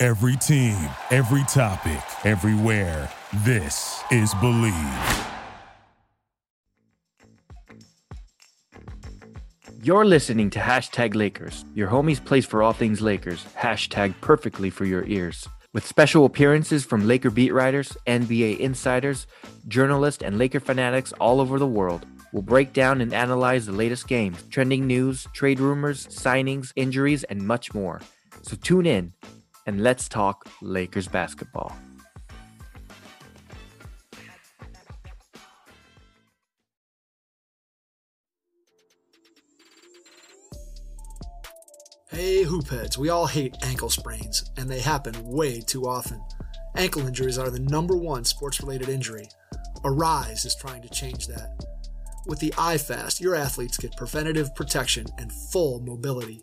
Every team, every topic, everywhere. This is Believe. You're listening to Hashtag Lakers, your homie's place for all things Lakers, hashtag perfectly for your ears. With special appearances from Laker beat writers, NBA insiders, journalists, and Laker fanatics all over the world, we'll break down and analyze the latest games, trending news, trade rumors, signings, injuries, and much more. So tune in and let's talk Lakers basketball. Hey, hoopheads, we all hate ankle sprains, and they happen way too often. Ankle injuries are the number one sports related injury. Aryse is trying to change that. With the iFast, your athletes get preventative protection and full mobility.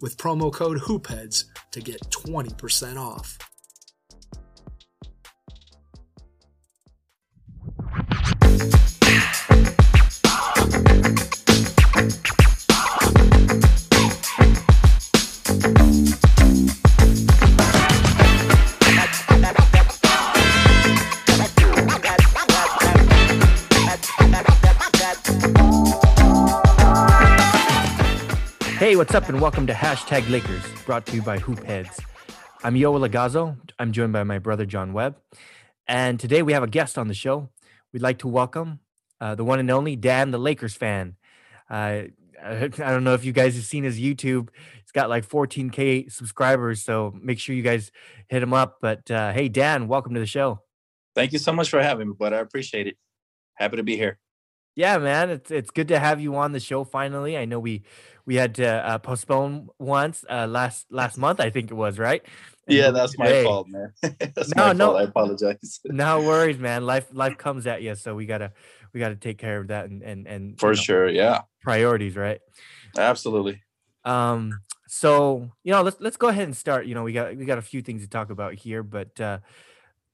with promo code HoopHeads to get 20% off. Hey, what's up, and welcome to Hashtag Lakers, brought to you by Hoopheads. I'm Yoel Lagazo. I'm joined by my brother John Webb, and today we have a guest on the show. We'd like to welcome uh, the one and only Dan, the Lakers fan. Uh, I don't know if you guys have seen his YouTube. It's got like 14k subscribers, so make sure you guys hit him up. But uh, hey, Dan, welcome to the show. Thank you so much for having me, but I appreciate it. Happy to be here. Yeah, man, it's it's good to have you on the show finally. I know we we had to uh, postpone once uh, last last month, I think it was, right? And yeah, that's my fault, man. that's no, my no, fault. I apologize. no worries, man. Life life comes at you, so we gotta we gotta take care of that and and and for you know, sure, yeah. Priorities, right? Absolutely. Um. So you know, let's let's go ahead and start. You know, we got we got a few things to talk about here, but uh,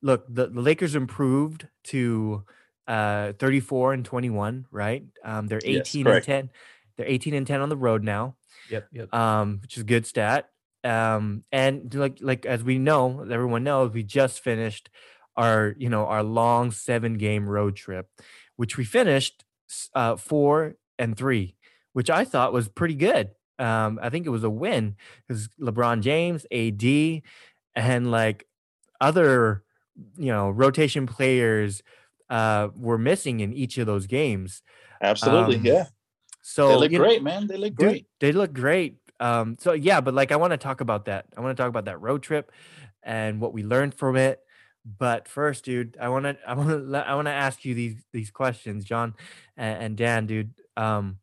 look, the, the Lakers improved to uh 34 and 21 right? Um they're 18 yes, and 10 they're 18 and 10 on the road now yep yep. um which is a good stat. Um and like like as we know everyone knows we just finished our you know our long seven game road trip which we finished uh four and three which i thought was pretty good. Um i think it was a win because lebron james ad and like other you know rotation players uh, were missing in each of those games. Absolutely, um, yeah. So they look great, know, man. They look great. Dude, they look great. Um, so yeah, but like I want to talk about that. I want to talk about that road trip and what we learned from it. But first, dude, I want to I want to I want to ask you these these questions, John and, and Dan, dude. Um,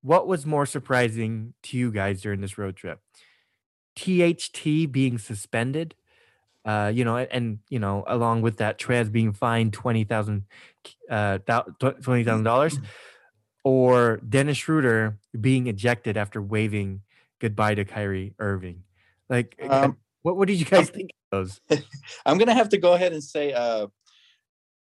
what was more surprising to you guys during this road trip? THT being suspended uh, you know, and, and, you know, along with that, Trez being fined twenty thousand, uh, twenty thousand dollars, mm-hmm. or Dennis Schroeder being ejected after waving goodbye to Kyrie Irving. Like, um, what what did you guys think of those? I'm gonna have to go ahead and say, uh,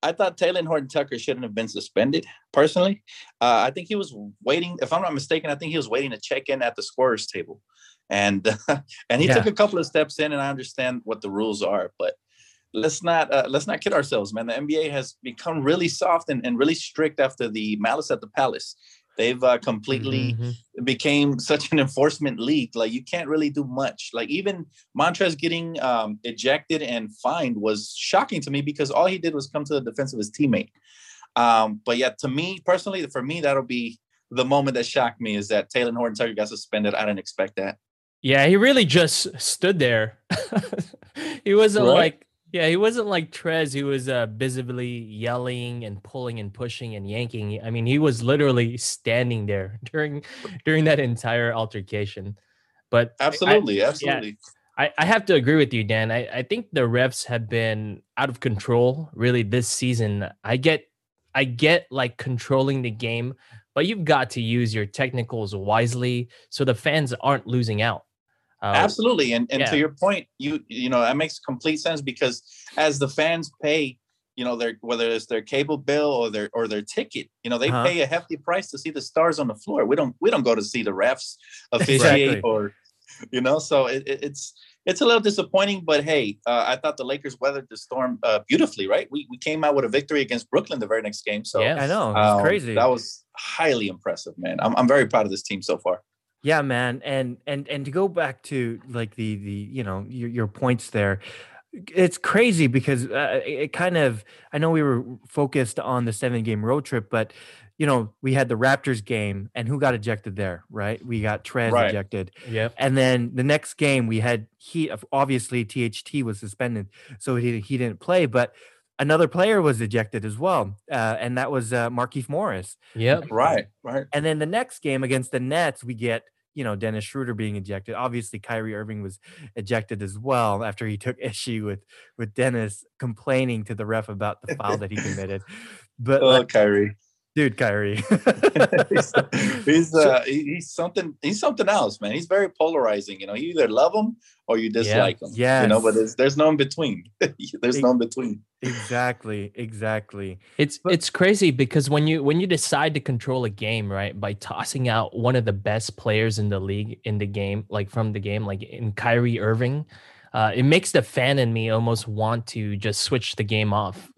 I thought Talen Horton Tucker shouldn't have been suspended. Personally, uh, I think he was waiting. If I'm not mistaken, I think he was waiting to check in at the scorers table and and he yeah. took a couple of steps in and i understand what the rules are but let's not uh, let's not kid ourselves man the nba has become really soft and, and really strict after the malice at the palace They've uh, completely Mhm. became such an enforcement league. Like you can't really do much. Like even Montrezl getting um, ejected and fined was shocking to me because all he did was come to the defense of his teammate. Um, but yeah, to me personally, for me, that'll be the moment that shocked me is that Talen Horton Tucker got suspended. I didn't expect that. Yeah, he really just stood there. he wasn't Right. like yeah, he wasn't like Trez He was uh, visibly yelling and pulling and pushing and yanking. I mean, he was literally standing there during during that entire altercation. But I- Absolutely, absolutely. I, I have to agree with you, Dan. I, I think the refs have been out of control really this season. I get I get like controlling the game, but you've got to use your technicals wisely so the fans aren't losing out. Uh, Absolutely, and and yeah. to your point, you you know that makes complete sense because as the fans pay, you know their whether it's their cable bill or their or their ticket, you know they Uh-huh. pay a hefty price to see the stars on the floor. We don't we don't go to see the refs officiate Exactly. or you know. So it, it- it's it's a little disappointing, but hey, uh, I thought the Lakers weathered the storm uh, beautifully. Right, we we came out with a victory against Brooklyn the very next game. So Yeah. I know. It's um, crazy. That was highly impressive, man. I'm I'm very proud of this team so far. Yeah, man, and and and to go back to like the the you know your your points there, it's crazy because uh, it it kind of I know we were focused on the seven game road trip, but you know we had the Raptors game, and who got ejected there, right? We got Trez Right. ejected, Yeah. and then the next game we had he obviously THT was suspended, so he he didn't play, but another player was ejected as well, uh, and that was uh, Markieff Morris. Yep. Right, right. And then the next game against the Nets, we get, you know, Dennis Schroeder being ejected. Obviously, Kyrie Irving was ejected as well after he took issue with with Dennis complaining to the ref about the foul that he committed. But Oh, like, Kyrie. Dude, Kyrie. he's he's, uh, he's something he's something else, man. He's very polarizing. You know, you either love him or you dislike him. Yeah, You know, but there's there's no in between. there's no in between. exactly, exactly. It's But- it's crazy because when you when you decide to control a game, right, by tossing out one of the best players in the league in the game, like from the game, like in Kyrie Irving, uh, it makes the fan in me almost want to just switch the game off.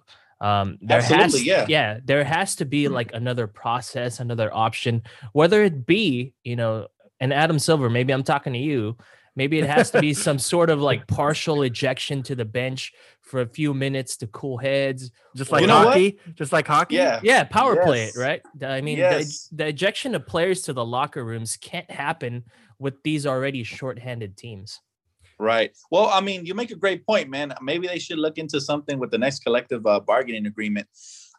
Um, there has, yeah. yeah, there has to be like another process, another option, whether it be, you know, and Adam Silver, maybe I'm talking to you. Maybe it has to be some sort of like partial ejection to the bench for a few minutes to cool heads, Just like you know what? hockey. Just like hockey. Yeah. yeah, power play it, right? I mean, Yes. the, the ejection of players to the locker rooms can't happen with these already shorthanded teams. Right. Well, I mean, you make a great point, man. Maybe they should look into something with the next collective uh, bargaining agreement,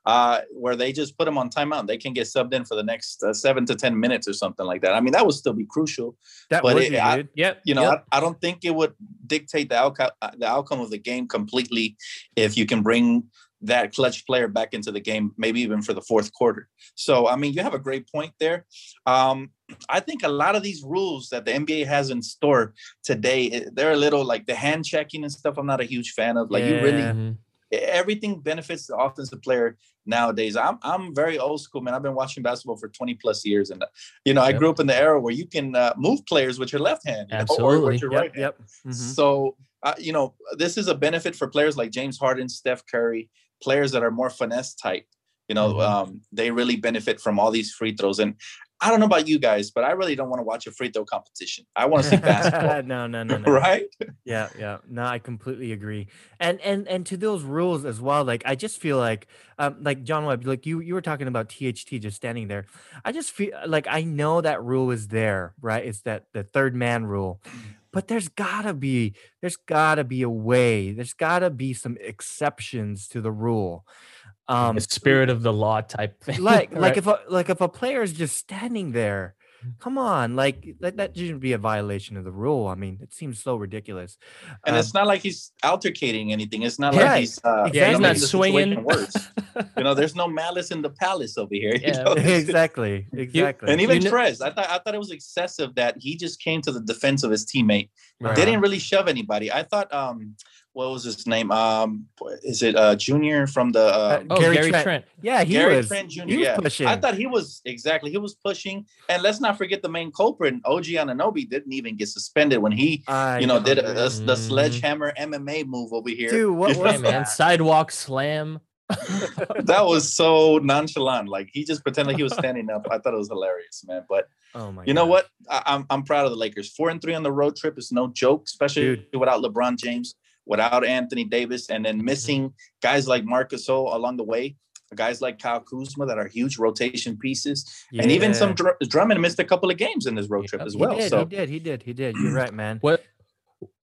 uh, where they just put them on timeout. and They can get subbed in for the next uh, seven to ten minutes or something like that. I mean, that would still be crucial. That But would it- be, I- dude. Yep. You know, yep. I, I don't think it would dictate the outcome the outcome of the game completely if you can bring that clutch player back into the game, maybe even for the fourth quarter. So, I mean, you have a great point there. Um, I think a lot of these rules that the NBA has in store today, eh, they're a little like the hand checking and stuff. I'm not a huge fan of. Like, you really Mhm. everything benefits the offensive player nowadays. I'm I'm very old school, man. I've been watching basketball for 20 plus years, and uh, you know, I grew up in the era where you can uh, move players with your left hand, know, or with your Yep. right hand. Yep. mhm. So, uh, you know, this is a benefit for players like James Harden, Steph Curry, players that are more finesse type. You know, Mhm. um, they really benefit from all these free throws. And I don't know about you guys, but I really don't want to watch a free throw competition. I want to see basketball, no, no, no, no. right? yeah yeah no i completely agree and and and to those rules as well like i just feel like um like john webb like you you were talking about tht just standing there i just feel like i know that rule is there right it's that the third man rule but there's gotta be there's gotta be a way there's gotta be some exceptions to the rule um the spirit of the law type thing. like right? like if a like if a player is just standing there come on like that, that shouldn't be a violation of the rule i mean it seems so ridiculous And Um, it's not like he's altercating anything. It's not Right. like he's uh, Yeah, he's not swinging. Worse. you know, there's no malice in the palace over here. you Yeah. know? exactly exactly And even You kn- Trez, I thought I thought it was excessive that he just came to the defense of his teammate. Right. They didn't really shove anybody. I thought, um, what was his name? Um, is it uh Junior from the uh, Uh, oh, Gary Gary, Trent. Trent. yeah he Gary was Trent Jr. was yeah, pushing I thought he was exactly he was pushing. And let's not forget the main culprit, OG Anunoby, didn't even get suspended when he, I you know, did a, a- the sledgehammer MMA move over here. Dude, what was Hey, man, that? sidewalk slam. that was so nonchalant. Like he just pretended like he was standing up. I thought it was hilarious, man. But Oh my you know gosh. what? I, I'm I'm proud of the Lakers. Four and three on the road trip is no joke, especially Dude. without LeBron James, without Anthony Davis, and then mm-hmm. missing guys like Marcus O along the way. Guys like Kyle Kuzma that are huge rotation pieces, and even some Dr- Drummond missed a couple of games in this road trip Yep. as He well. did, so he did, he did, he did. You're right, man. What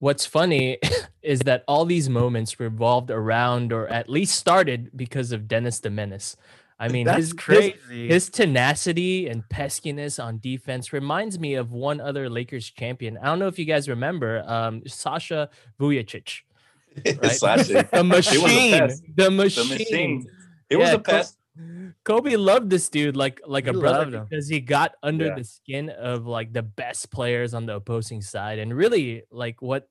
What's funny is that all these moments revolved around, or at least started, because of Dennis the Menace. I mean, That's his, his- crazy. His tenacity and peskiness on defense reminds me of one other Lakers champion. I don't know if you guys remember, um, Sasha Vujacic, right? Sasha, the machine, pest. the the machine. machine. It was Yeah, a pest. Kobe loved this dude like like He a brother because he got under Yeah. the skin of like the best players on the opposing side, and really like what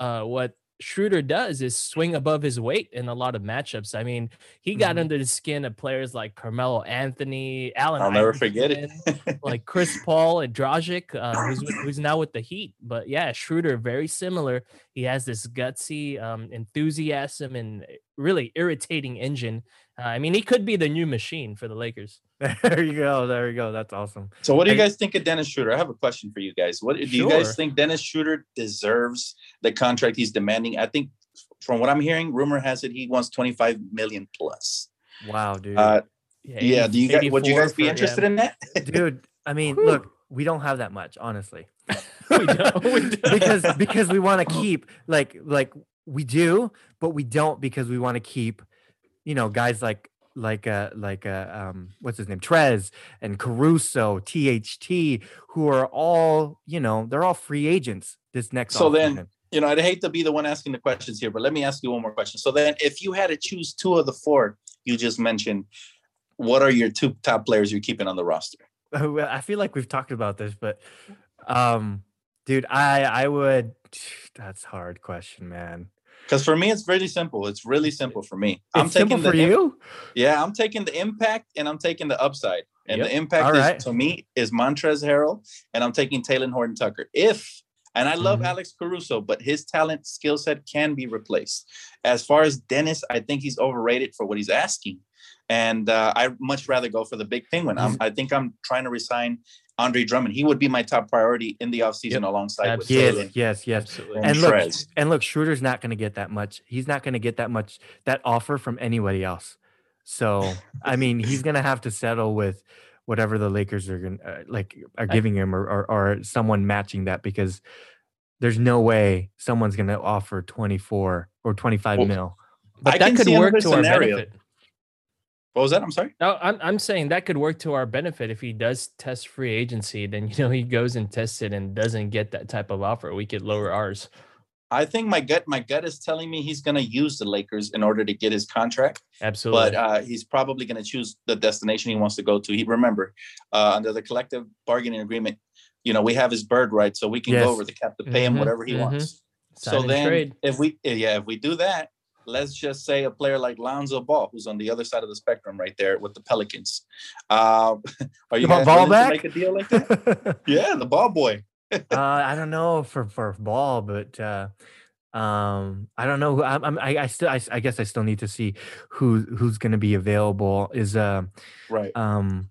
uh what Schroeder does is swing above his weight in a lot of matchups. I mean, he got Mhm. under the skin of players like Carmelo Anthony, Allen. I'll never forget it. Like Chris Paul and Dragic, uh, who's who's now with the Heat. But yeah, Schroeder very similar. He has this gutsy um, enthusiasm and really irritating engine. Uh, I mean, he could be the new machine for the Lakers. there you go. There you go. That's awesome. So, what do you guys think of Dennis Schroeder? I have a question for you guys. What do you guys think Dennis Schroeder deserves the contract he's demanding? I think, from what I'm hearing, rumor has it he wants 25 million plus. Wow, dude. Uh, yeah, do you guys? Would you guys be for- interested yeah. in that? dude, I mean, Whew. look, we don't have that much, honestly. We don't- we don't. because because we want to keep like like we do, but we don't because we want to keep, you know, guys like like uh like uh um what's his name Trez and Caruso, THT, who are all you know they're all free agents this next. So then-. You know, I'd hate to be the one asking the questions here, but let me ask you one more question. So then, if you had to choose two of the four you just mentioned, what are your two top players you're keeping on the roster? I feel like we've talked about this, but um, dude, I I would. That's a hard question, man. Because for me, it's really simple. It's really simple for me. I'm It's simple taking for the you. Yeah, I'm taking the impact and I'm taking the upside. And Yep. the impact is right. to me is Montrezl Harrell, and I'm taking Talen Horton Tucker. If and I love Mhm. Alex Caruso, but his talent skill set can be replaced. As far as Dennis, I think he's overrated for what he's asking. And uh, I much rather go for the big penguin. I'm, I think I'm trying to resign Andre Drummond. He would be my top priority in the offseason alongside with Yes, yes, yes. Absolutely. and, And look, and look, Schroeder's not going to get that much. He's not going to get that much that offer from anybody else. So, I mean, he's going to have to settle with whatever the Lakers are going uh, like are I- giving him or, or or someone matching that because there's no way someone's going to offer 24 or 25 Well, mil. But I that could work another to our scenario. benefit. What was that? I'm sorry. No, I'm I'm saying that could work to our benefit if he does test free agency. Then you know he goes and tests it and doesn't get that type of offer. We could lower ours. I think my gut, my gut is telling me he's going to use the Lakers in order to get his contract. Absolutely. but uh, he's probably going to choose the destination he wants to go to. He remember uh, under the collective bargaining agreement, you know, we have his bird right, so we can Yes. go over the cap to pay him Mhm, whatever he mhm. wants. Sign so then, trade. if we yeah, if we do that, let's just say a player like Lonzo Ball, who's on the other side of the spectrum, right there with the Pelicans. Uh, are you You guys Ball to back? make a deal like that? yeah, the ball boy. uh, I don't know for for ball, but uh, um, I don't know. who- I'm, I'm I, I still I, s- I guess I still need to see who who's going to be available. Is uh Right. um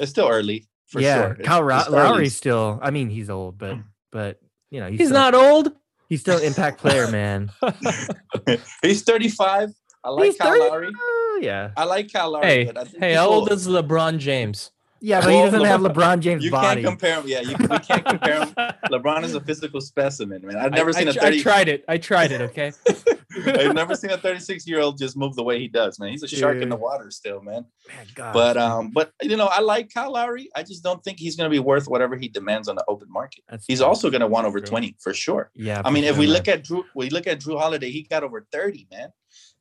It's still early for yeah, sure. It's- Kyle Ra- Lowry's still. I mean, he's old, but but you know he's, He's still, not old. He's still an impact player, man. He's 35. I like he's Kyle 30 Lowry. uh, yeah, I like Kyle Lowry. Hey, but I think hey, how old old. is LeBron James? yeah, but he doesn't have LeBron- LeBron James' You body. can't compare him. Yeah, you, we can't compare him. LeBron is a physical specimen, man. I've never I, seen a tr- 30. I tried it. I tried it. Okay. I've never seen a 36 year old just move the way he does, man. He's a shark in the water still, man. Man, But man, um, but you know, I like Kyle Lowry. I just don't think he's going to be worth whatever he demands on the open market. that's He's true. also going to want over 20 for sure. yeah. I mean, if we man. look at Jrue, we look at Jrue Holiday, he got over 30, man.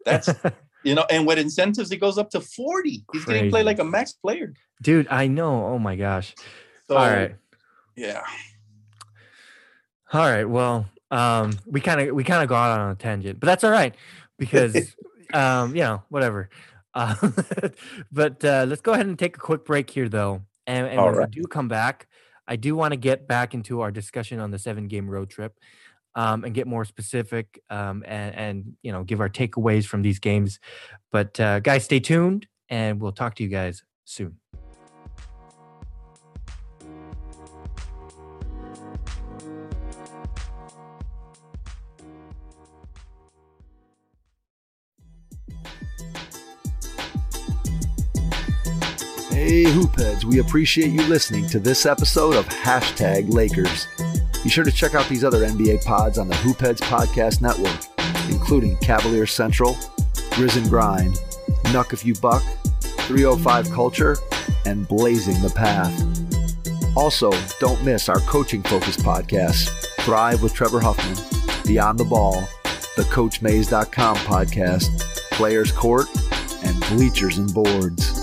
That's you know, and with incentives, he goes up to 40. He's going to play like a max player. dude, I know. Oh my gosh. So, All right. yeah. All right. Well, um, we kind of we kind of got on a tangent, but that's all right because um, you know, whatever. Uh, but uh, let's go ahead and take a quick break here, though. And, and when right. we do come back, I do want to get back into our discussion on the seven game road trip. um, and get more specific um, and, and you know give our takeaways from these games. But uh, guys, stay tuned, and we'll talk to you guys soon. Hoopheads, we appreciate you listening to this episode of Hashtag Lakers. Be sure to check out these other NBA pods on the Hoopheads Podcast Network, including Cavalier Central, and Grind, Nuck If You Buck, 305 Culture, and Blazing the Path. Also, don't miss our coaching focused podcasts Thrive with Trevor Huffman, Beyond the Ball, the CoachMaze.com podcast, Players Court, and Bleachers and Boards.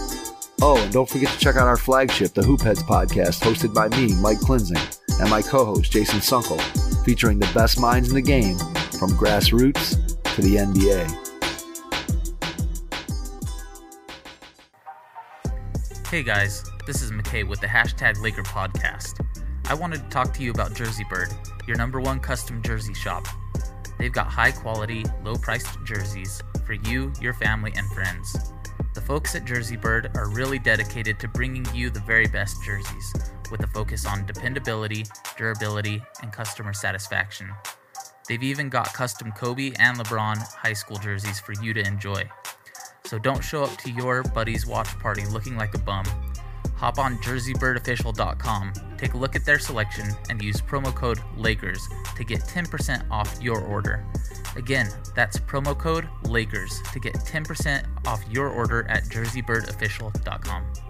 Oh, and don't forget to check out our flagship, the Hoopheads podcast, hosted by me, Mike Klinzing, and my co host, Jason Sunkel, featuring the best minds in the game from grassroots to the NBA. Hey guys, this is McKay with the hashtag Laker podcast. I wanted to talk to you about Jersey Bird, your number one custom jersey shop. They've got high quality, low priced jerseys for you, your family, and friends. The folks at Jersey Bird are really dedicated to bringing you the very best jerseys, with a focus on dependability, durability, and customer satisfaction. They've even got custom Kobe and LeBron high school jerseys for you to enjoy. So don't show up to your buddy's watch party looking like a bum. Hop on jerseybirdofficial.com, take a look at their selection, and use promo code LAKERS to get 10% off your order. Again, that's promo code LAKERS to get 10% off your order at jerseybirdofficial.com.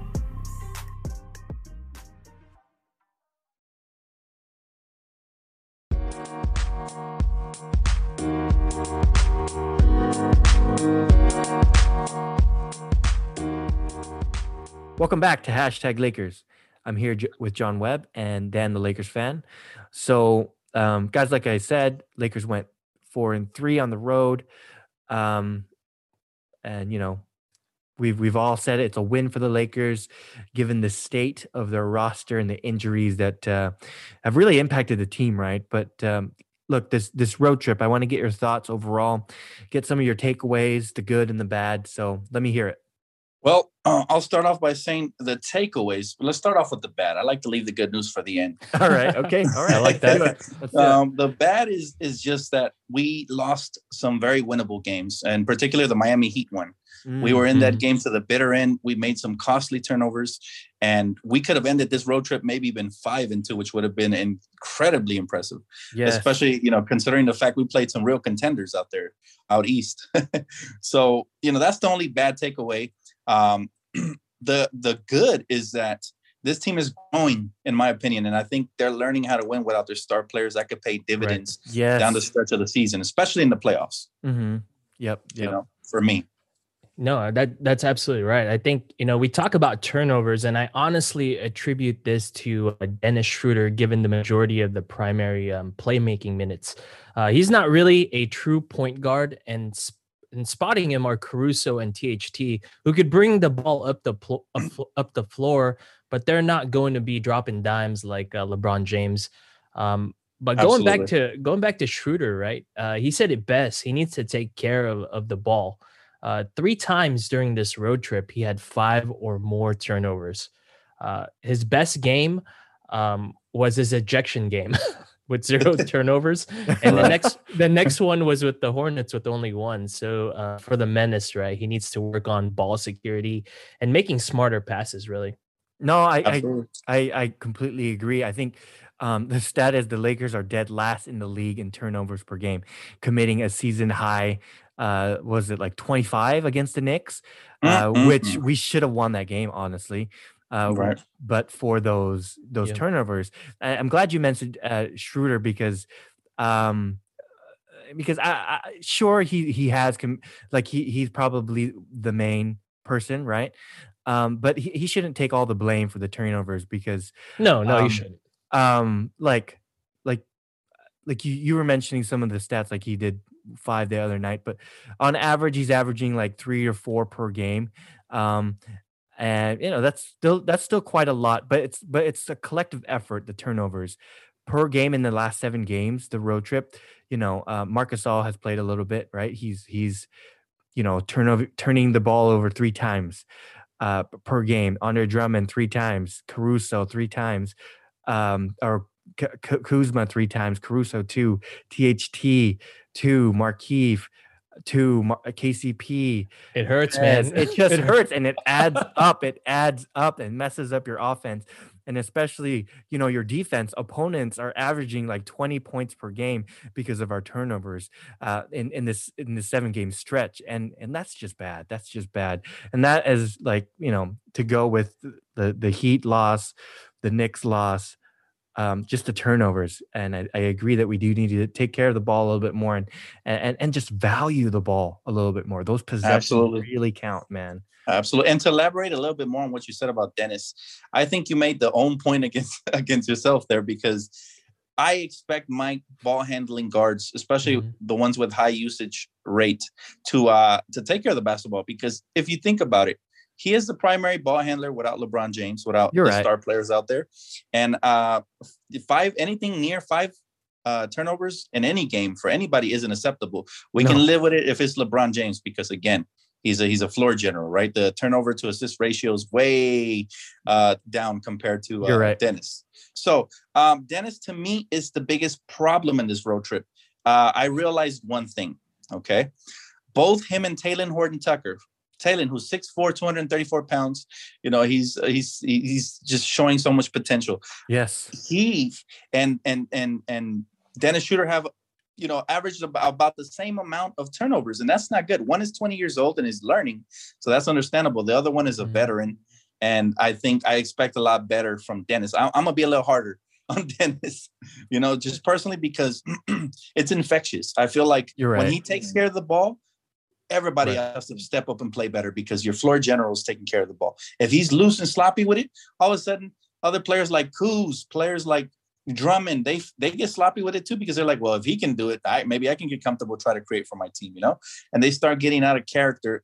Welcome back to hashtag Lakers. I'm here with John Webb and Dan, the Lakers fan. So, um, guys, like I said, Lakers went four and three on the road, um, and you know, we've we've all said it, it's a win for the Lakers, given the state of their roster and the injuries that uh, have really impacted the team, right? But um, look, this this road trip, I want to get your thoughts overall, get some of your takeaways, the good and the bad. So let me hear it. Well, uh, I'll start off by saying the takeaways. Let's start off with the bad. I like to leave the good news for the end. All right. Okay. All right. I like that. Let's do it. Let's do it. Um, the bad is is just that we lost some very winnable games, and particularly the Miami Heat one. We were in that Mhm. game to the bitter end. We made some costly turnovers, and we could have ended this road trip maybe even five and two, which would have been incredibly impressive. Yes. especially you know considering the fact we played some real contenders out there out east so you know that's the only bad takeaway um the the good is that this team is growing in my opinion and i think they're learning how to win without their star players that could pay dividends Yes. down the stretch of the season especially in the playoffs Mm-hmm. Yep. you know for me No, that that's absolutely right. I think you know we talk about turnovers, and I honestly attribute this to uh, Dennis Schroeder, given the majority of the primary um, playmaking minutes. Uh, he's not really a true point guard, and and spotting him are Caruso and THT, who could bring the ball up the pl- up, up the floor, but they're not going to be dropping dimes like uh, LeBron James. Um, but going back to going back to Schroeder, right? Uh, he said it best. He needs to take care of, of the ball. Uh, three times during this road trip, he had five or more turnovers. Uh, his best game um, was his ejection game with zero turnovers, and the next the next one was with the Hornets with only one. So uh, for the menace, right, he needs to work on ball security and making smarter passes. Really, No, I, I I I completely agree. I think um, the stat is the Lakers are dead last in the league in turnovers per game, committing a season high. Uh, was it like 25 against the Knicks, uh, which Mm-mm-mm. we should have won that game, honestly. Uh, Right. But for those those Yeah. turnovers, I, I'm glad you mentioned uh, Schroeder because um, uh, because I, I sure he he has com- like he he's probably the main person, right? Um, but he, he shouldn't take all the blame for the turnovers because no, no, Um, you shouldn't. um like like like you you were mentioning some of the stats like he did five the other night but on average he's averaging like three or four per game um and you know that's still that's still quite a lot but it's but it's a collective effort the turnovers per game in the last seven games, the road trip. You know, uh, Marc Gasol has played a little bit, right? He's he's you know turnover turning the ball over three times uh, per game. Andre Drummond three times, Caruso three times, um, or K- Kuzma three times, Caruso two, THT two, Markieff two, Mar- KCP. It hurts, man. It just hurts and it adds up. It adds up and messes up your offense. And especially, you know, your defense opponents are averaging like 20 points per game because of our turnovers uh, in, in this in the seven game stretch. And and that's just bad. That's just bad. And that is like, you know, to go with the the Heat loss, the Knicks loss, um, just the turnovers. And I, I agree that we do need to take care of the ball a little bit more and and and just value the ball a little bit more. Those possessions Absolutely. really count, man. Absolutely. And to elaborate a little bit more on what you said about Dennis, I think you made the own point against against yourself there because I expect my ball handling guards, especially Mhm. the ones with high usage rate, to uh to take care of the basketball. Because if you think about it, he is the primary ball handler without LeBron James, without You're the right. star players out there. And uh five anything near five uh, turnovers in any game for anybody isn't acceptable. We No. can live with it if it's LeBron James because again, he's a he's a floor general, right? The turnover to assist ratio is way uh, down compared to uh, right. Dennis. So um, Dennis to me is the biggest problem in this road trip. Uh, I realized one thing. Okay, both him and Talen Horton Tucker. Taylor, who's 6'4", 234 pounds, you know, he's he's he's just showing so much potential Yes. he and and and and Dennis Schroeder have you know averaged about, about the same amount of turnovers, and that's not good. One is 20 years old and is learning, so that's understandable. The other one is a Mm-hmm. Mhm. veteran, and I think I expect a lot better from Dennis. I, I'm gonna be a little harder on Dennis, you know, just personally because it's infectious. I feel like You're when he takes care of the ball. Everybody Right. has to step up and play better because your floor general is taking care of the ball. If he's loose and sloppy with it, all of a sudden other players like Coos, players like Drummond, they they get sloppy with it too because they're like, well, if he can do it, I maybe I can get comfortable, try to create for my team, you know. And they start getting out of character,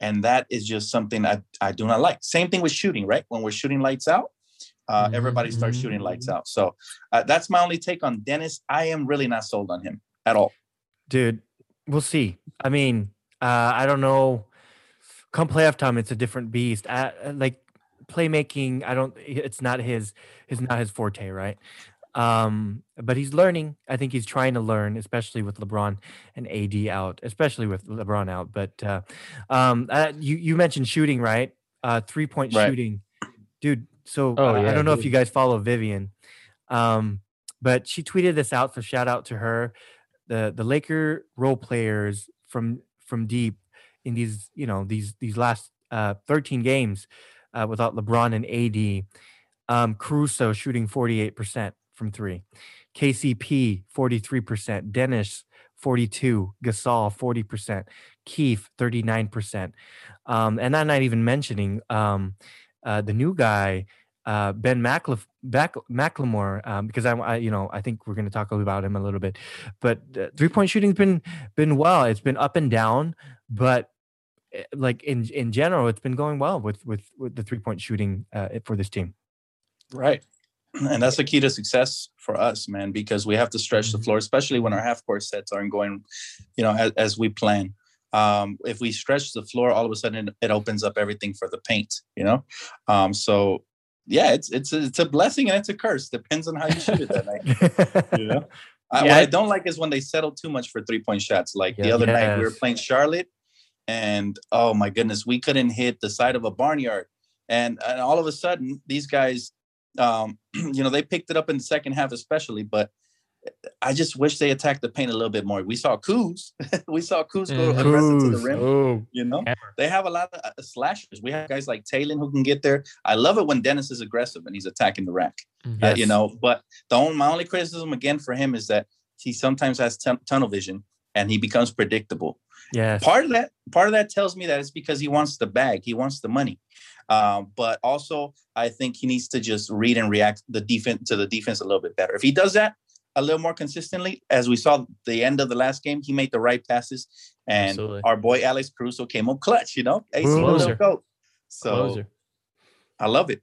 and that is just something I I do not like. Same thing with shooting, right? When we're shooting lights out, uh, everybody starts mhm, shooting lights out. So uh, that's my only take on Dennis. I am really not sold on him at all. Dude, we'll see. I mean, uh, I don't know. Come playoff time, it's a different beast. I, uh, like playmaking, I don't. It's not his. It's not his forte, right? Um, but he's learning. I think he's trying to learn, especially with LeBron and AD out, especially with LeBron out. But uh, um, uh, you you mentioned shooting, right? Uh, three point Right. shooting, dude. So Oh, uh, I don't know if you guys follow Vivian, um, but she tweeted this out. So shout out to her. The the Laker role players from from deep in these you know these these last uh, 13 games uh, without LeBron and AD. Um, Caruso shooting 48% from three. KCP 43%. Dennis 42. Gasol 40%. Keith 39%. Um, and I'm not even mentioning um, uh, the new guy, uh, Ben Maclef- Back- McLemore, um, because I, I, you know, I think we're going to talk about him a little bit. But uh, three point shooting's been been well. It's been up and down, but eh, like in in general, it's been going well with with with the three point shooting uh, for this team. Right. And that's the key to success for us, man, because we have to stretch the floor, especially when our half court sets aren't going, you know, as, as we plan. Um, if we stretch the floor, all of a sudden it opens up everything for the paint, you know? Um, so yeah, it's it's a, it's a blessing and it's a curse. Depends on how you shoot it that night. You know? I, what Yeah. I don't like is when they settle too much for three point shots. Like the Yeah. other night, we were playing Charlotte, and oh my goodness, we couldn't hit the side of a barnyard. And, and all of a sudden, these guys, um, you know, they picked it up in the second half, especially. But I just wish they attacked the paint a little bit more. We saw Kuz, we saw Kuz go Mhm. aggressive to the rim. Oh, You know, they have a lot of uh, slashers. We have guys like Taylor who can get there. I love it when Dennis is aggressive and he's attacking the rack Mhm. uh, you know. But the only my only criticism again for him is that he sometimes has tun- tunnel vision and he becomes predictable. Yeah. Part of that, part of that tells me that it's because he wants the bag, he wants the money. Um, but also, I think he needs to just read and react the defense to the defense a little bit better. If he does that a little more consistently, as we saw the end of the last game, he made the right passes, and Absolutely. our boy Alex Caruso came up clutch. You know, AC Closer. So Closer. I love it.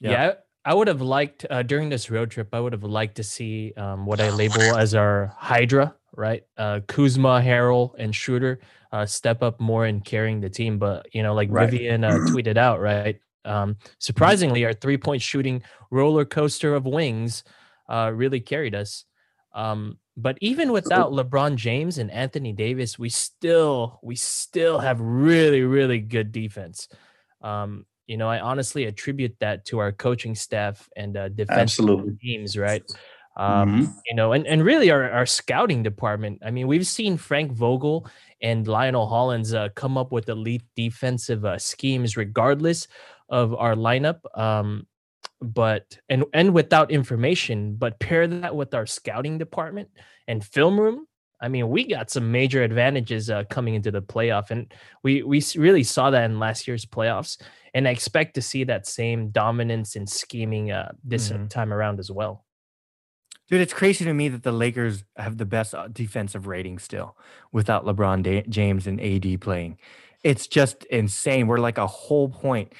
Yeah. Yeah. I would have liked uh, during this road trip. I would have liked to see um, what I label as our Hydra, right? Uh, Kuzma, Harrell, and Schroeder uh, step up more in carrying the team. But you know, like Right. Vivian uh, tweeted out, right? Um, surprisingly, our three point shooting roller coaster of wings uh, really carried us. Um, but even without LeBron James and Anthony Davis, we still we still have really really good defense. Um, you know, I honestly attribute that to our coaching staff and uh, defensive teams, right? Um, Mhm. You know, and, and really our, our scouting department. I mean, we've seen Frank Vogel and Lionel Hollins uh, come up with elite defensive uh, schemes, regardless of our lineup. Um, but and and without information, but pair that with our scouting department and film room. I mean, we got some major advantages uh, coming into the playoff, and we we really saw that in last year's playoffs. And I expect to see that same dominance and scheming uh, this uh, Mhm. time around as well. Dude, it's crazy to me that the Lakers have the best uh, defensive rating still without LeBron James and AD playing. It's just insane. We're like a whole point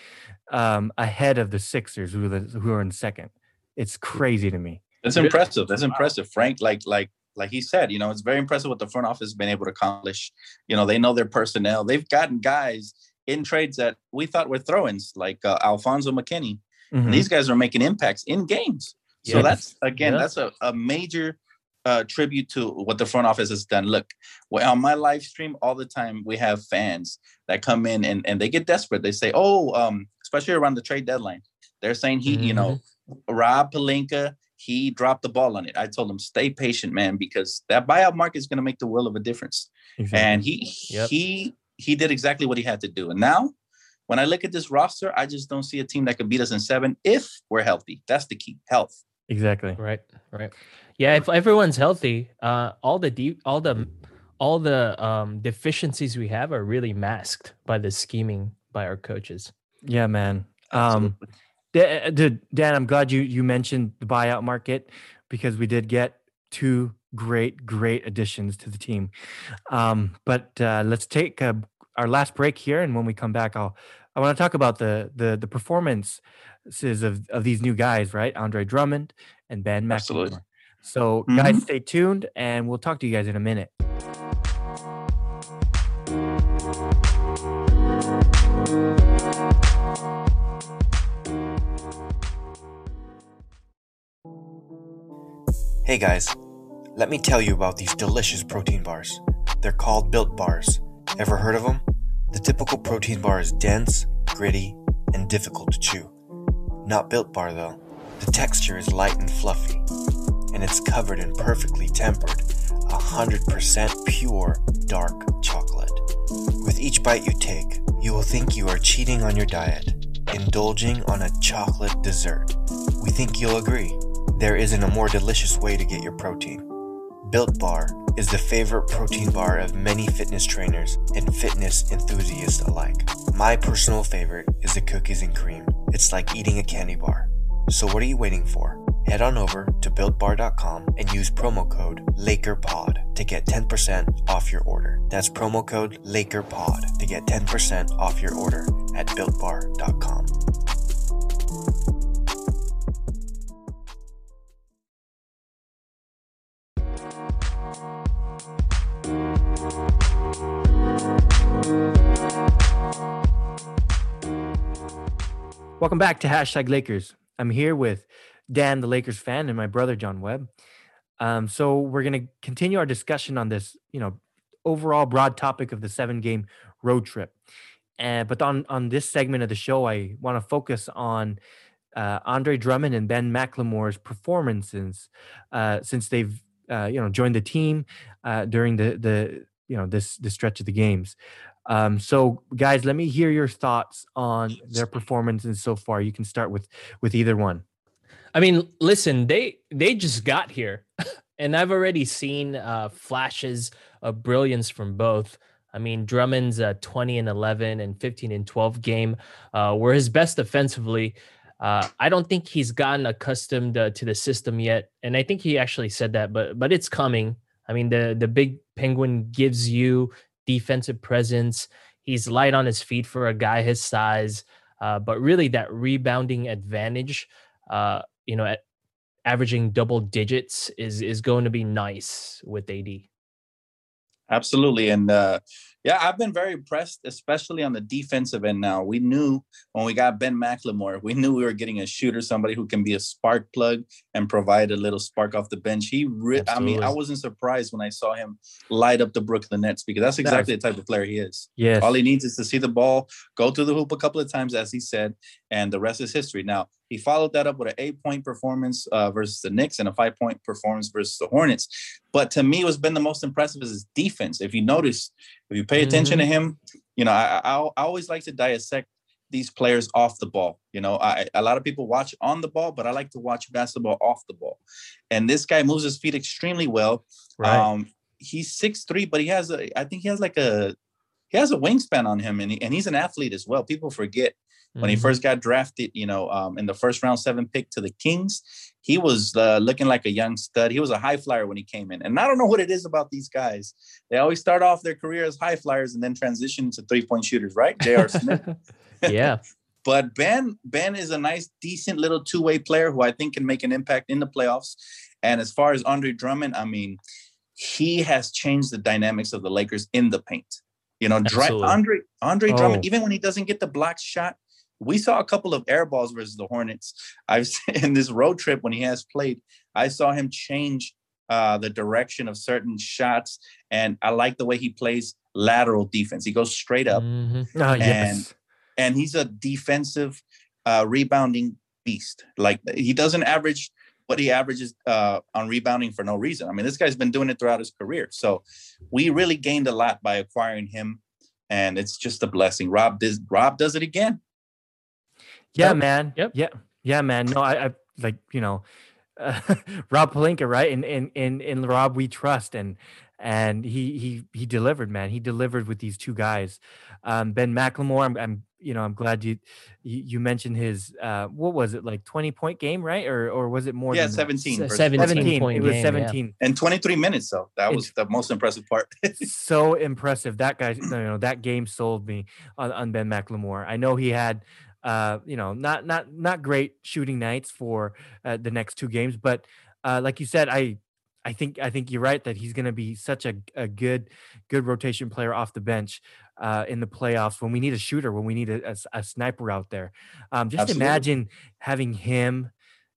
um, ahead of the Sixers, who are, the, who are in second. It's crazy to me. That's impressive. That's impressive, Frank. Like like like he said, you know, it's very impressive what the front office has been able to accomplish. You know, they know their personnel. They've gotten guys in trades that we thought were throw-ins, like uh, Alfonzo McKinnie. Mhm. And these guys are making impacts in games. So Yes. that's again, Yeah. that's a, a major uh, tribute to what the front office has done. Look, well, on my live stream all the time, we have fans that come in and, and they get desperate. They say, "Oh, um, especially around the trade deadline, they're saying he, you know, Rob Pelinka, he dropped the ball on it." I told him, "Stay patient, man, because that buyout market is going to make the will of a difference." Exactly. And he Yep. he he did exactly what he had to do. And now, when I look at this roster, I just don't see a team that could beat us in seven if we're healthy. That's the key, health. exactly. Right, right. Yeah, if everyone's healthy, uh, all the deep, all the, all the um, deficiencies we have are really masked by the scheming by our coaches. Yeah, man. Um, dude, Dan, I'm glad you you mentioned the buyout market because we did get two great, great additions to the team. Um, but uh, let's take uh, our last break here, and when we come back, I'll I want to talk about the the the performances of of these new guys, right? Andre Drummond and Ben Absolutely. So, guys, Mhm. stay tuned, and we'll talk to you guys in a minute. Hey guys, let me tell you about these delicious protein bars. They're called Built Bars. Ever heard of them? The typical protein bar is dense, gritty, and difficult to chew. Not Built Bar though. The texture is light and fluffy, and it's covered in perfectly tempered, 100% pure dark chocolate. With each bite you take, you will think you are cheating on your diet, indulging on a chocolate dessert. We think you'll agree. There isn't a more delicious way to get your protein. Built Bar is the favorite protein bar of many fitness trainers and fitness enthusiasts alike. My personal favorite is the cookies and cream. It's like eating a candy bar. So what are you waiting for? Head on over to builtbar.com and use promo code LakerPod to get 10% off your order. That's promo code LakerPod to get 10% off your order at builtbar.com. Welcome back to hashtag Lakers. I'm here with Dan, the Lakers fan, and my brother John Webb. Um, so we're gonna continue our discussion on this, you know, overall broad topic of the seven game road trip. And but on on this segment of the show, I want to focus on uh, Andre Drummond and Ben McLemore's performances uh, since they've uh, you know joined the team uh, during the the you know this this stretch of the games. Um, so guys, let me hear your thoughts on their performances so far. You can start with with either one. I mean, listen, they they just got here, and I've already seen uh, flashes of brilliance from both. I mean, Drummond's uh, 20 and 11 and 15 and 12 game uh, were his best offensively. Uh, I don't think he's gotten accustomed uh, to the system yet, and I think he actually said that, but but it's coming. I mean, the the big penguin gives you defensive presence. He's light on his feet for a guy his size, uh, but really that rebounding advantage uh, you know, at averaging double digits is is going to be nice with AD. Absolutely. And uh, yeah, I've been very impressed, especially on the defensive end now. We knew when we got Ben McLemore, we knew we were getting a shooter, somebody who can be a spark plug and provide a little spark off the bench. He, re- I mean, I wasn't surprised when I saw him light up the Brooklyn Nets because that's exactly the type of player he is. Yes. All he needs is to see the ball go through the hoop a couple of times, as he said, and the rest is history. Now, he followed that up with an eight point performance uh, versus the Knicks and a five point performance versus the Hornets. But to me, what's been the most impressive is his defense. If you notice, if you pay attention mm-hmm. to him, you know, I, I, I always like to dissect these players off the ball. You know, I, a lot of people watch on the ball, but I like to watch basketball off the ball. And this guy moves his feet extremely well. Right. Um, he's six three, but he has a, I think he has like a, he has a wingspan on him, and, he, and he's an athlete as well. People forget when he mm-hmm. first got drafted, you know, um, in the first round seven pick to the Kings, he was uh, looking like a young stud. He was a high flyer when he came in. And I don't know what it is about these guys. They always start off their career as high flyers and then transition to three point shooters, right? J.R. Smith. yeah. but Ben, Ben is a nice, decent little two way player who I think can make an impact in the playoffs. And as far as Andre Drummond, I mean, he has changed the dynamics of the Lakers in the paint. You know, Andre Andre oh. Drummond, even when he doesn't get the block shot, we saw a couple of air balls versus the Hornets. I've in this road trip when he has played, I saw him change uh, the direction of certain shots, and I like the way he plays lateral defense. He goes straight up, mm-hmm. oh, and yes. and he's a defensive uh, rebounding beast. Like he doesn't average what he averages uh, on rebounding for no reason. I mean, this guy's been doing it throughout his career. So we really gained a lot by acquiring him, and it's just a blessing. Rob does Rob does it again. Yeah, yep. man. Yep. Yeah. Yeah, man. No, I, I like, you know, uh, Rob Pelinka, right? And and and in Rob, we trust. And, and he, he, he delivered, man. He delivered with these two guys. Um, ben McLemore, I'm, I'm, you know, I'm glad you, you mentioned his, uh, what was it? Like 20 point game, right? Or, or was it more? Yeah, 17. 17, 17 point It was 17 yeah. and 23 minutes. So that was it's, the most impressive part. so impressive. That guy, you know, that game sold me on, on Ben McLemore. I know he had, uh, you know, not not not great shooting nights for uh, the next two games, but uh, like you said, I I think I think you're right that he's going to be such a, a good good rotation player off the bench uh, in the playoffs when we need a shooter when we need a, a, a sniper out there. Um, just Absolutely. imagine having him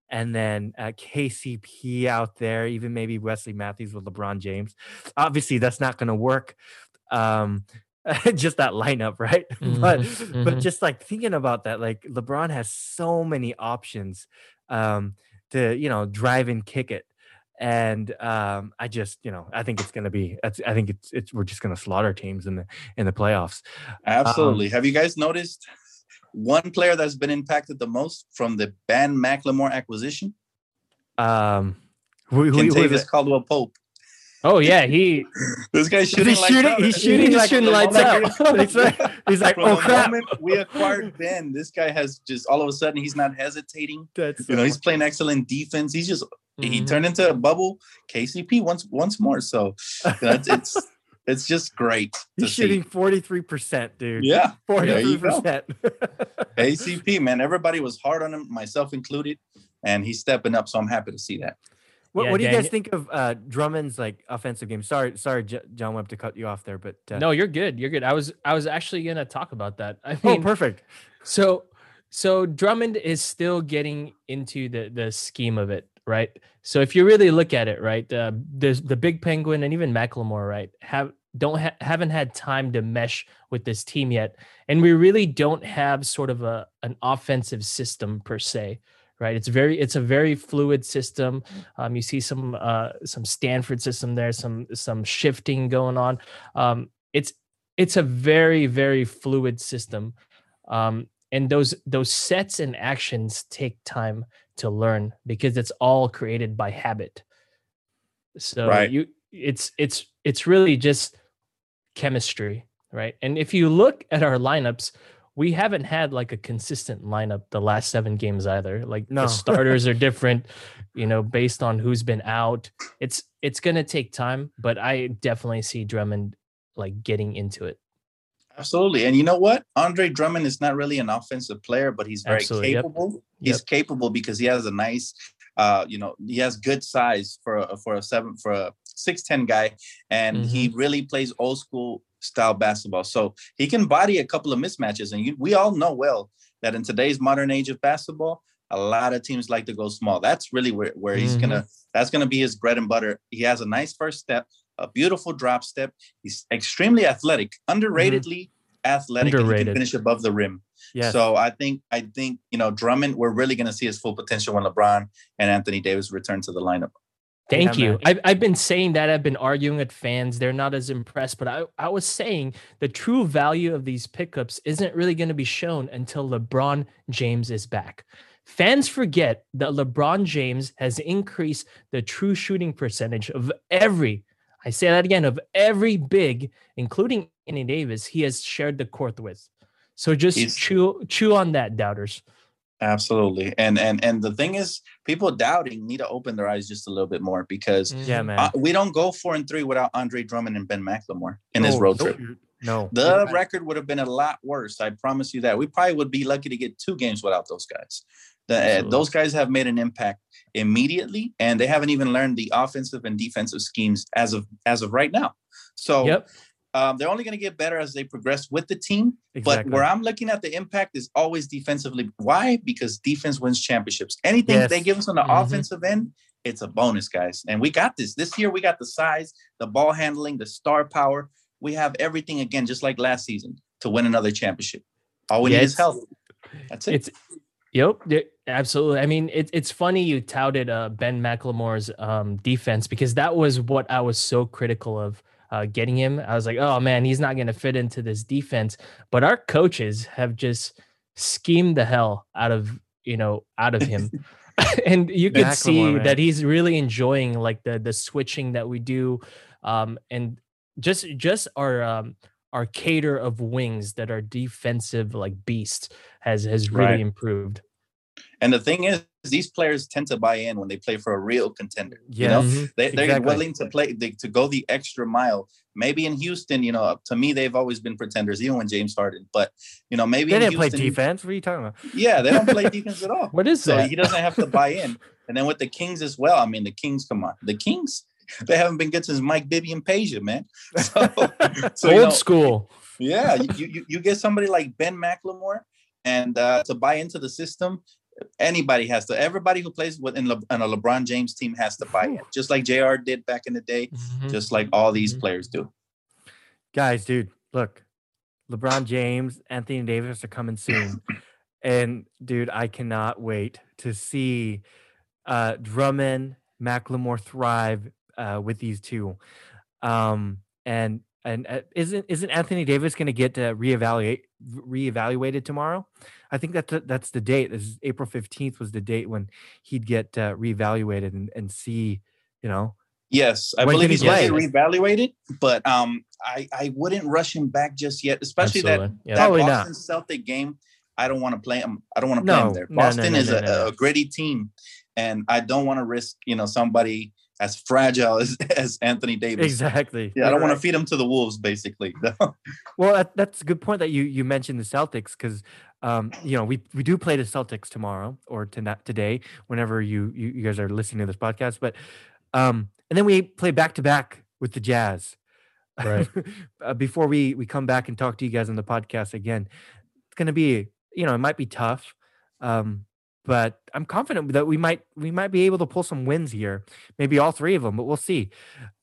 and then uh, KCP out there, even maybe Wesley Matthews with LeBron James. Obviously, that's not going to work. Um, just that lineup, right? Mm-hmm, but mm-hmm. but just like thinking about that, like LeBron has so many options um, to you know drive and kick it, and um, I just you know I think it's gonna be I think it's it's we're just gonna slaughter teams in the in the playoffs. Absolutely. Um, Have you guys noticed one player that's been impacted the most from the Ben McLemore acquisition? Um, who, who, Kentavious Caldwell Pope. Oh yeah, he. this guy's shooting. He's like shooting. He's shooting. He's shooting lights out. he's like, he's like oh crap. we acquired Ben. This guy has just all of a sudden he's not hesitating. That's you know he's playing excellent defense. He's just mm-hmm. he turned into a bubble KCP once once more. So that's it's, it's it's just great. He's shooting forty three percent, dude. Yeah, forty three percent. KCP man, everybody was hard on him, myself included, and he's stepping up. So I'm happy to see that. What, yeah, what do you guys think of uh, Drummond's like offensive game? Sorry, sorry, J- John Webb to cut you off there, but uh, no, you're good. You're good. I was I was actually gonna talk about that. I oh, mean, oh, perfect. So so Drummond is still getting into the the scheme of it, right? So if you really look at it, right, uh, there's the Big Penguin and even McLemore, right, have don't ha- haven't had time to mesh with this team yet, and we really don't have sort of a an offensive system per se right? It's very it's a very fluid system. Um, you see some uh, some stanford system there some some shifting going on. Um, it's it's a very very fluid system. Um, and those those sets and actions take time to learn because it's all created by habit. So right. you it's it's it's really just chemistry right? And if you look at our lineups we haven't had like a consistent lineup the last seven games either. Like no. the starters are different, you know, based on who's been out. It's it's gonna take time, but I definitely see Drummond like getting into it. Absolutely. And you know what? Andre Drummond is not really an offensive player, but he's very Absolutely, yep. capable. He's Yep. capable because he has a nice uh, you know, he has good size for a for a seven for a six ten guy, and he Mm-hmm. really plays old school style basketball. So he can body a couple of mismatches. And you, we all know well that in today's modern age of basketball, a lot of teams like to go small. That's really where, where he's Mhm. gonna that's gonna be his bread and butter. He has a nice first step, a beautiful drop step. He's extremely athletic, underratedly athletic. and He Underrated. can finish above the rim. Yes. So I think I think you know Drummond. We're really going to see his full potential when LeBron and Anthony Davis return to the lineup. Thank Yeah, you. I've, I've been saying that. I've been arguing with fans. They're not as impressed. But I, I was saying the true value of these pickups isn't really going to be shown until LeBron James is back. Fans forget that LeBron James has increased the true shooting percentage of every, I say that again, of every big, including Anthony Davis, he has shared the court with. So just He's- chew chew on that, doubters. Absolutely, and and and the thing is, people doubting need to open their eyes just a little bit more because yeah, Mhm. man. uh, we don't go four and three without Andre Drummond and Ben McLemore in his road trip. No. The record would have been a lot worse. I promise you that. We probably would be lucky to get two games without those guys. The, uh, those guys have made an impact immediately, and they haven't even learned the offensive and defensive schemes as of as of right now. So Yep. Um, they're only going to get better as they progress with the team. Exactly. But where I'm looking at the impact is always defensively. Why? Because defense wins championships. Anything Yes. they give us on the Mhm. offensive end, it's a bonus, guys. And we got this. This year, we got the size, the ball handling, the star power. We have everything again, just like last season, to win another championship. All we need is health. That's it. It's yep, absolutely. I mean, it, it's funny you touted uh, Ben McLemore's um, defense because that was what I was so critical of uh, getting him. I was like, oh man, he's not going to fit into this defense. But our coaches have just schemed the hell out of you know out of him. and you can see man. that he's really enjoying like the the switching that we do um and just just our um our cater of wings that are defensive like beast has has really Right. improved. and the thing is, these players tend to buy in when they play for a real contender. You Yes. know, they, they're Exactly. willing to play they, to go the extra mile. Maybe in Houston, you know, to me they've always been pretenders, even when James Harden. But you know, maybe They in didn't play defense. What are you talking about? Yeah, they don't play defense at all. What is So that? he doesn't have to buy in. And then with the Kings as well. I mean, the Kings, come on, the Kings, they haven't been good since Mike Bibby and Peja, man. So, so you Old know, school. yeah, you, you you get somebody like Ben McLemore, and uh, to buy into the system, anybody has to. Everybody who plays within Le, on a LeBron James team has to buy in, just like J.R. did back in the day, Mhm. just like all these Mhm. players do. Guys, dude, look, LeBron James, Anthony Davis are coming soon. and dude, I cannot wait to see uh Drummond, McLemore thrive uh with these two. Um and and uh, isn't isn't Anthony Davis going to get uh, reevaluate reevaluated tomorrow? I think that's the, that's the date. This is April 15th was the date when he'd get uh, reevaluated and, and see, you know. Yes, I believe he's going to play? get reevaluated, but um, I I wouldn't rush him back just yet, especially that Yeah. that Probably not. Boston Celtic game. I don't want to play him. I don't want to play No, him there. no, no, Boston no, is no, a, no, no. a gritty team, and I don't want to risk you know somebody as fragile as, as Anthony Davis. Exactly. Yeah, I don't You're want right. to feed him to the wolves, basically. Well, that, that's a good point that you you mentioned the Celtics because um, you know we we do play the Celtics tomorrow or tonight today whenever you, you you guys are listening to this podcast, but um, and then we play back to back with the Jazz. Right. uh, before we we come back and talk to you guys on the podcast again, it's gonna be you know it might be tough, um, but I'm confident that we might we might be able to pull some wins here, maybe all three of them, but we'll see.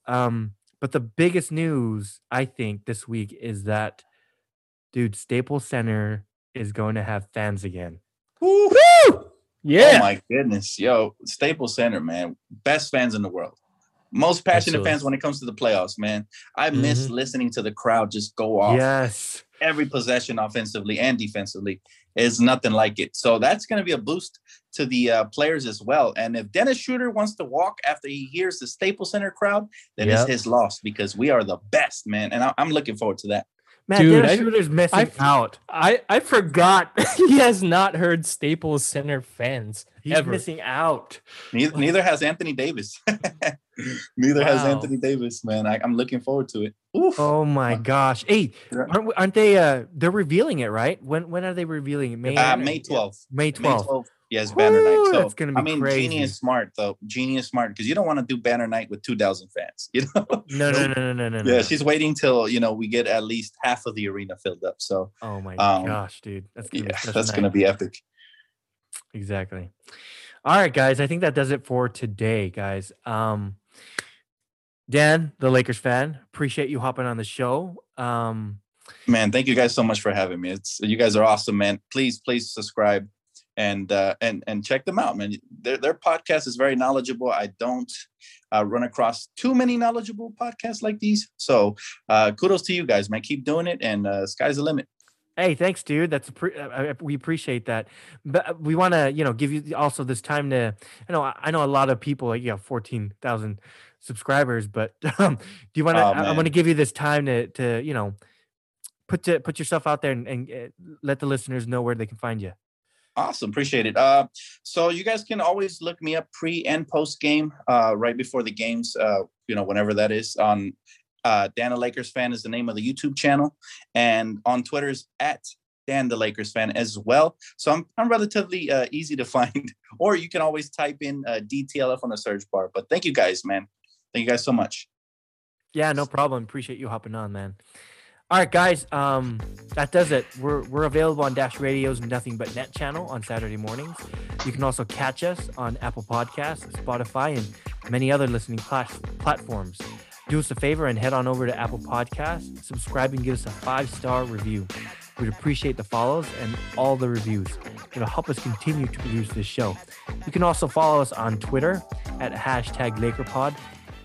Um, but the biggest news I think this week is that, dude, Staples Center is going to have fans again. Yeah. Oh my goodness, yo, Staples Center, man, best fans in the world. Most passionate Absolutely. fans when it comes to the playoffs, man. I miss listening to the crowd just go off. Yes. every possession offensively and defensively is nothing like it. So that's going to be a boost to the uh, players as well. And if Dennis Schroeder wants to walk after he hears the Staples Center crowd, then Yep. it's his loss because we are the best, man. And I- I'm looking forward to that. Man, Dude, Dennis I- Schroeder's missing I- out. I I forgot he has not heard Staples Center fans He's ever. missing out. Neither, neither has Anthony Davis. neither has Anthony Davis, man. I, I'm looking forward to it. Oof. Oh my gosh. Hey, aren't, aren't they uh they're revealing it, right? When when are they revealing it? May Uh, May 12th. May May 12th. 12th. Yes, banner night. So that's gonna I mean, crazy. Jeanie is smart though. Jeanie is smart because you don't want to do banner night with two thousand fans. You know. No, no, no, no, no, no. Yeah, no. she's waiting till you know we get at least half of the arena filled up. So Oh my um, gosh, dude. That's gonna yeah, be that's gonna be epic. Exactly. All right, guys. I think that does it for today, guys. Um Dan, the Lakers fan, appreciate you hopping on the show. Um Man, thank you guys so much for having me. It's you guys are awesome, man. Please, please subscribe and uh and and check them out, man. Their their podcast is very knowledgeable. I don't uh, run across too many knowledgeable podcasts like these. So uh kudos to you guys, man. Keep doing it and uh sky's the limit. Hey, thanks, dude. That's a pre- uh, we appreciate that. But uh, we want to, you know, give you also this time to. I know, I know a lot of people. Like, you have fourteen thousand subscribers, but um, do you want to? Oh, I'm going to give you this time to, to you know, put to, put yourself out there and, and uh, let the listeners know where they can find you. Awesome, appreciate it. Uh, so you guys can always look me up pre and post game, uh, right before the games. Uh, you know, whenever that is on. Uh, Dan the Lakers fan is the name of the YouTube channel, and on Twitter's at Dan the Lakers fan as well. So I'm I'm relatively uh, easy to find, or you can always type in uh, DTLF on the search bar. But thank you guys, man. Thank you guys so much. Yeah, no problem. Appreciate you hopping on, man. All right, guys. Um, that does it. We're we're available on Dash Radio's Nothing But Net channel on Saturday mornings. You can also catch us on Apple Podcasts, Spotify, and many other listening plat- platforms. Do us a favor and head on over to Apple Podcasts, subscribe, and give us a five star review. We'd appreciate the follows and all the reviews. It'll help us continue to produce this show. You can also follow us on Twitter at hashtag LakerPod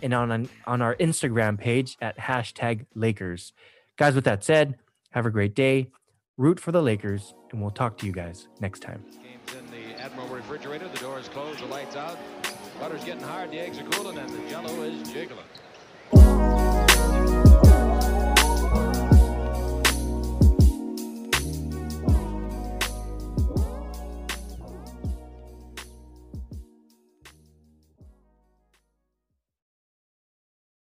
and on, on our Instagram page at hashtag Lakers. Guys, with that said, have a great day. Root for the Lakers, and we'll talk to you guys next time. Game's in the Admiral refrigerator. The door is closed. The lights out. Butter's getting hard. The eggs are cooling, and the Jello is jiggling.